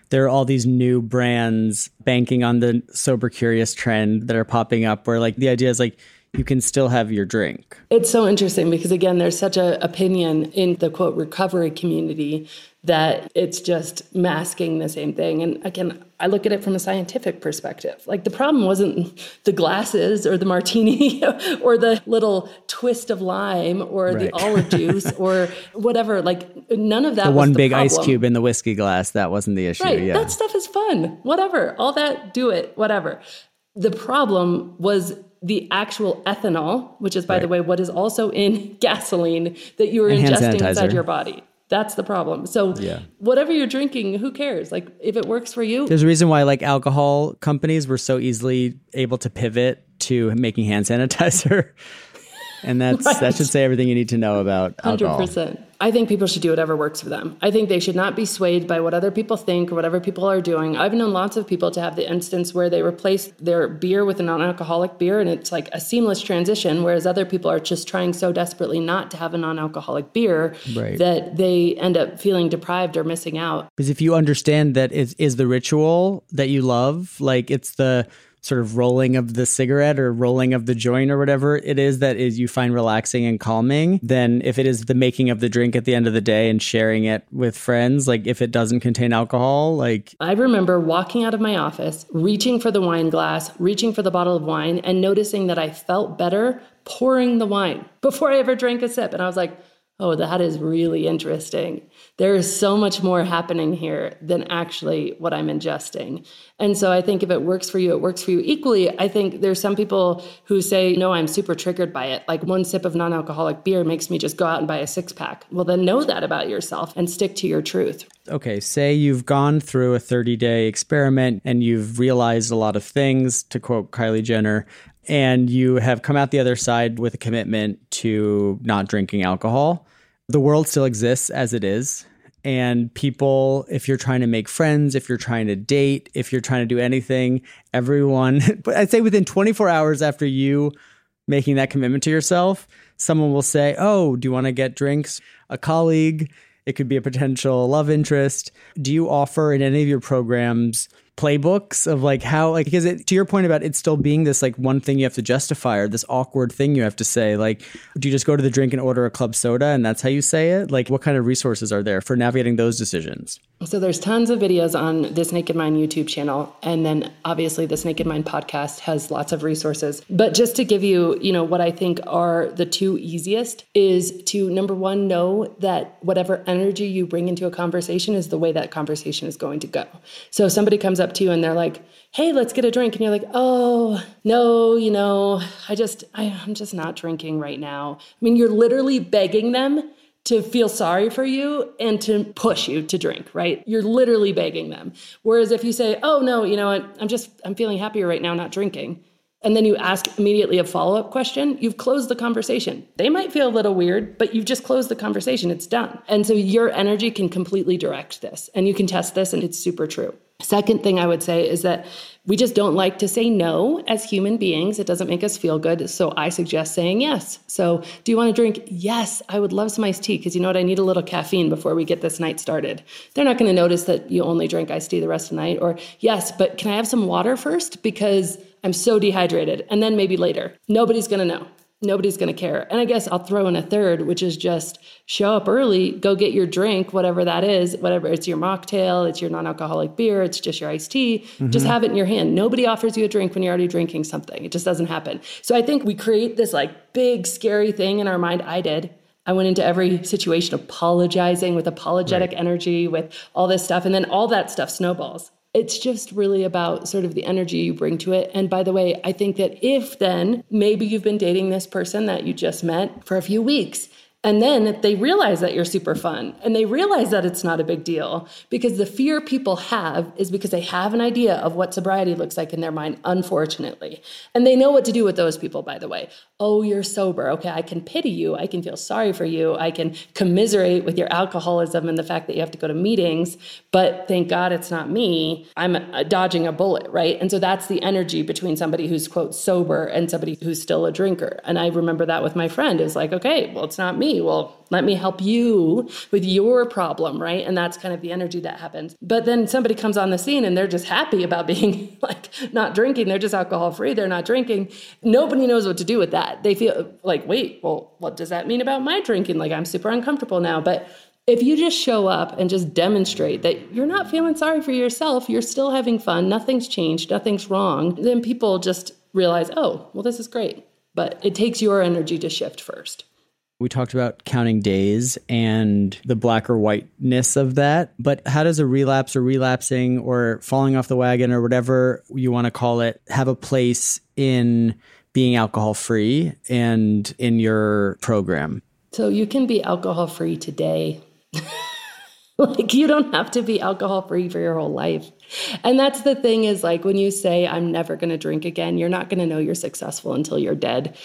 there are all these new brands banking on the sober curious trend that are popping up where like the idea is like you can still have your drink. It's so interesting because again, there's such an opinion in the quote recovery community that it's just masking the same thing. And again, I look at it from a scientific perspective. Like the problem wasn't the glasses or the martini or the little twist of lime or right. the olive juice or whatever. Like none of that. The one the big problem. ice cube in the whiskey glass. That wasn't the issue. Right. Yeah. That stuff is fun. Whatever. All that. Do it. Whatever. The problem was the actual ethanol, which is, by right. the way, what is also in gasoline that you are and ingesting inside your body. That's the problem. So, yeah. whatever you're drinking, who cares? Like, if it works for you. There's a reason why, like, alcohol companies were so easily able to pivot to making hand sanitizer. and that's right. that should say everything you need to know about alcohol. 100%. I think people should do whatever works for them. I think they should not be swayed by what other people think or whatever people are doing. I've known lots of people to have the instance where they replace their beer with a non alcoholic beer and it's like a seamless transition, whereas other people are just trying so desperately not to have a non alcoholic beer right. that they end up feeling deprived or missing out. Because if you understand that it is the ritual that you love, like it's the sort of rolling of the cigarette or rolling of the joint or whatever it is that is you find relaxing and calming, then if it is the making of the drink at the end of the day and sharing it with friends, like if it doesn't contain alcohol, like I remember walking out of my office, reaching for the wine glass, reaching for the bottle of wine, and noticing that I felt better pouring the wine before I ever drank a sip. And I was like, oh, that is really interesting. There is so much more happening here than actually what I'm ingesting. And so I think if it works for you, it works for you equally. I think there's some people who say, no, I'm super triggered by it. Like one sip of non alcoholic beer makes me just go out and buy a six pack. Well, then know that about yourself and stick to your truth. Okay, say you've gone through a 30 day experiment and you've realized a lot of things, to quote Kylie Jenner and you have come out the other side with a commitment to not drinking alcohol. The world still exists as it is. And people, if you're trying to make friends, if you're trying to date, if you're trying to do anything, everyone, but I'd say within 24 hours after you making that commitment to yourself, someone will say, Oh, do you want to get drinks? A colleague, it could be a potential love interest. Do you offer in any of your programs playbooks of like how like because it, to your point about it still being this like one thing you have to justify or this awkward thing you have to say like do you just go to the drink and order a club soda and that's how you say it? Like what kind of resources are there for navigating those decisions so there's tons of videos on this naked mind youtube channel and then obviously this naked mind podcast has lots of resources but just to give you you know what i think are the two easiest is to number one know that whatever energy you bring into a conversation is the way that conversation is going to go so somebody comes up to you and they're like, hey, let's get a drink. And you're like, oh, no, you know, I just, I, I'm just not drinking right now. I mean, you're literally begging them to feel sorry for you and to push you to drink, right? You're literally begging them. Whereas if you say, oh, no, you know what, I'm just, I'm feeling happier right now not drinking. And then you ask immediately a follow up question, you've closed the conversation. They might feel a little weird, but you've just closed the conversation. It's done. And so your energy can completely direct this. And you can test this, and it's super true. Second thing I would say is that we just don't like to say no as human beings. It doesn't make us feel good. So I suggest saying yes. So, do you want to drink? Yes, I would love some iced tea because you know what? I need a little caffeine before we get this night started. They're not going to notice that you only drink iced tea the rest of the night. Or, yes, but can I have some water first? Because I'm so dehydrated. And then maybe later. Nobody's going to know nobody's going to care. And I guess I'll throw in a third, which is just show up early, go get your drink, whatever that is, whatever it's your mocktail, it's your non alcoholic beer, it's just your iced tea, mm-hmm. just have it in your hand. Nobody offers you a drink when you're already drinking something. It just doesn't happen. So I think we create this like big, scary thing in our mind. I did. I went into every situation apologizing with apologetic right. energy, with all this stuff. And then all that stuff snowballs it's just really about sort of the energy you bring to it. And by the way, I think that if then maybe you've been dating this person that you just met for a few weeks and then they realize that you're super fun and they realize that it's not a big deal because the fear people have is because they have an idea of what sobriety looks like in their mind, unfortunately. And they know what to do with those people, by the way. Oh, you're sober. Okay, I can pity you. I can feel sorry for you. I can commiserate with your alcoholism and the fact that you have to go to meetings. But thank God it's not me. I'm uh, dodging a bullet, right? And so that's the energy between somebody who's, quote, sober and somebody who's still a drinker. And I remember that with my friend. It's like, okay, well, it's not me well, let me help you with your problem, right? And that's kind of the energy that happens. But then somebody comes on the scene and they're just happy about being like not drinking. They're just alcohol free. They're not drinking. Nobody knows what to do with that. They feel like, wait, well, what does that mean about my drinking? Like, I'm super uncomfortable now. But if you just show up and just demonstrate that you're not feeling sorry for yourself, you're still having fun, nothing's changed, nothing's wrong, then people just realize, oh, well, this is great. But it takes your energy to shift first. We talked about counting days and the black or whiteness of that. But how does a relapse or relapsing or falling off the wagon or whatever you want to call it have a place in being alcohol free and in your program? So you can be alcohol free today. like you don't have to be alcohol free for your whole life. And that's the thing is like when you say, I'm never going to drink again, you're not going to know you're successful until you're dead.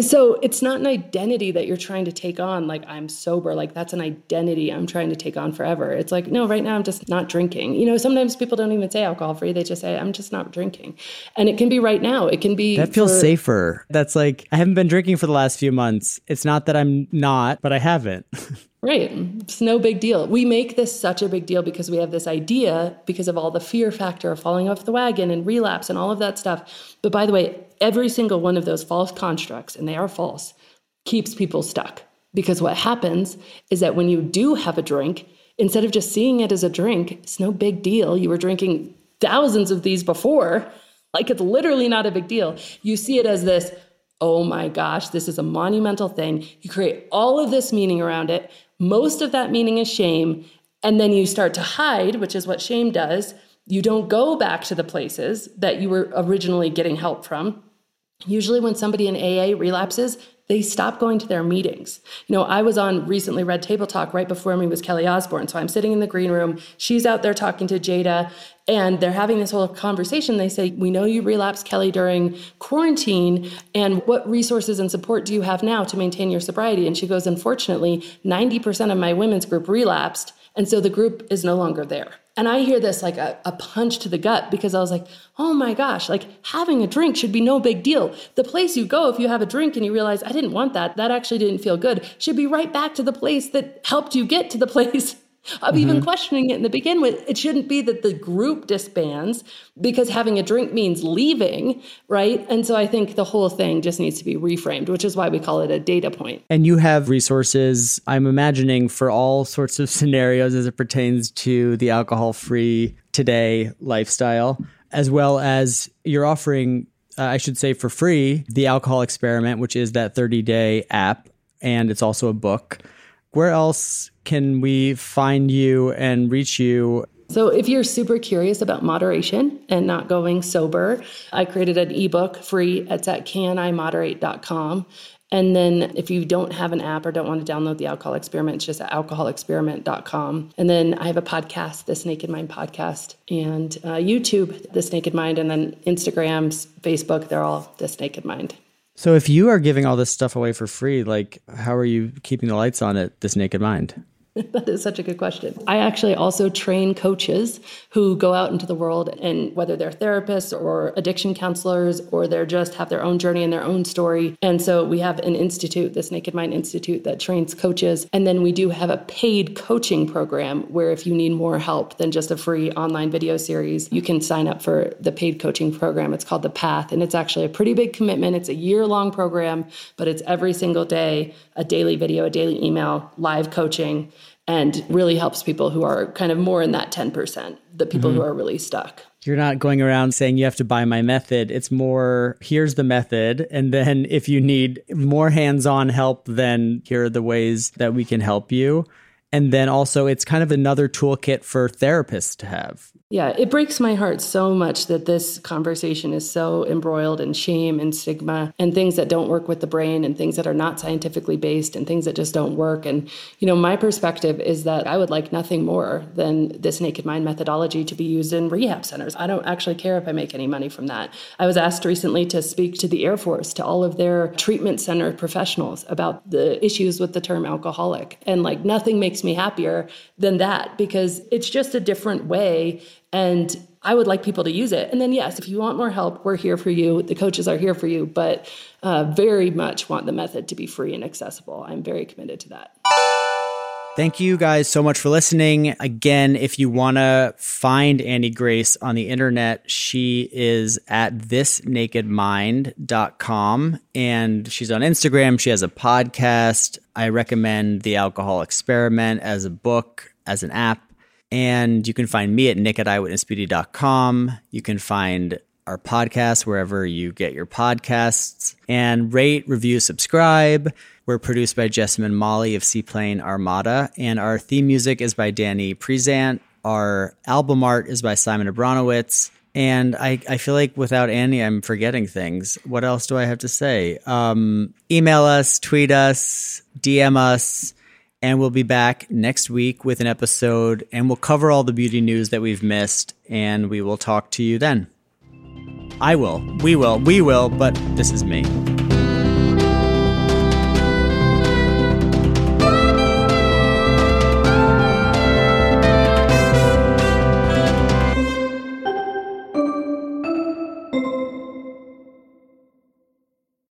So it's not an identity that you're trying to take on, like I'm sober, like that's an identity I'm trying to take on forever. It's like, no, right now I'm just not drinking. You know, sometimes people don't even say alcohol free, they just say, I'm just not drinking. And it can be right now. It can be. That feels for- safer. That's like, I haven't been drinking for the last few months. It's not that I'm not, but I haven't. Right. It's no big deal. We make this such a big deal because we have this idea because of all the fear factor of falling off the wagon and relapse and all of that stuff. But by the way, every single one of those false constructs, and they are false, keeps people stuck. Because what happens is that when you do have a drink, instead of just seeing it as a drink, it's no big deal. You were drinking thousands of these before. Like it's literally not a big deal. You see it as this oh my gosh, this is a monumental thing. You create all of this meaning around it. Most of that meaning is shame. And then you start to hide, which is what shame does. You don't go back to the places that you were originally getting help from. Usually, when somebody in AA relapses, they stop going to their meetings. You know, I was on recently Red Table Talk right before me was Kelly Osbourne. So I'm sitting in the green room. She's out there talking to Jada, and they're having this whole conversation. They say, We know you relapsed, Kelly, during quarantine. And what resources and support do you have now to maintain your sobriety? And she goes, Unfortunately, 90% of my women's group relapsed. And so the group is no longer there. And I hear this like a, a, punch to the gut because I was like, oh my gosh, like having a drink should be no big deal. The place you go, if you have a drink and you realize, I didn't want that, that actually didn't feel good, should be right back to the place that helped you get to the place of mm-hmm. even questioning it in the begin with. It shouldn't be that the group disbands because having a drink means leaving, right? And so I think the whole thing just needs to be reframed, which is why we call it a data point. And you have resources, I'm imagining, for all sorts of scenarios as it pertains to the alcohol free today lifestyle, as well as you're offering. Uh, I should say for free, the alcohol experiment, which is that 30 day app, and it's also a book. Where else can we find you and reach you? So, if you're super curious about moderation and not going sober, I created an ebook free. It's at canimoderate.com. And then if you don't have an app or don't want to download the alcohol experiment, it's just at alcoholexperiment.com. And then I have a podcast, This Naked Mind podcast, and uh, YouTube, This Naked Mind, and then Instagram, Facebook, they're all This Naked Mind. So if you are giving all this stuff away for free, like how are you keeping the lights on at this naked mind? that is such a good question. I actually also train coaches who go out into the world and whether they're therapists or addiction counselors or they're just have their own journey and their own story. And so we have an institute, this Naked Mind Institute that trains coaches. And then we do have a paid coaching program where if you need more help than just a free online video series, you can sign up for the paid coaching program. It's called The Path and it's actually a pretty big commitment. It's a year long program, but it's every single day, a daily video, a daily email, live coaching and really helps people who are kind of more in that 10%, the people mm-hmm. who are really stuck. You're not going around saying you have to buy my method. It's more here's the method. And then if you need more hands on help, then here are the ways that we can help you. And then also, it's kind of another toolkit for therapists to have. Yeah, it breaks my heart so much that this conversation is so embroiled in shame and stigma and things that don't work with the brain and things that are not scientifically based and things that just don't work. And, you know, my perspective is that I would like nothing more than this naked mind methodology to be used in rehab centers. I don't actually care if I make any money from that. I was asked recently to speak to the Air Force, to all of their treatment center professionals about the issues with the term alcoholic. And like nothing makes me happier than that because it's just a different way and I would like people to use it. And then, yes, if you want more help, we're here for you. The coaches are here for you, but uh, very much want the method to be free and accessible. I'm very committed to that. Thank you guys so much for listening. Again, if you want to find Annie Grace on the internet, she is at thisnakedmind.com and she's on Instagram. She has a podcast. I recommend The Alcohol Experiment as a book, as an app. And you can find me at nick at eyewitnessbeauty.com. You can find our podcast wherever you get your podcasts. And rate, review, subscribe. We're produced by Jessamine Molly of Seaplane Armada. And our theme music is by Danny Prezant. Our album art is by Simon Abranowicz. And I, I feel like without Annie, I'm forgetting things. What else do I have to say? Um, email us, tweet us, DM us and we'll be back next week with an episode and we'll cover all the beauty news that we've missed and we will talk to you then. I will. We will. We will, but this is me.